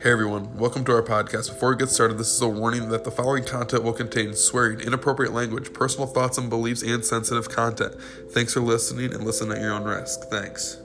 Hey everyone, welcome to our podcast. Before we get started, this is a warning that the following content will contain swearing, inappropriate language, personal thoughts and beliefs, and sensitive content. Thanks for listening and listen at your own risk. Thanks.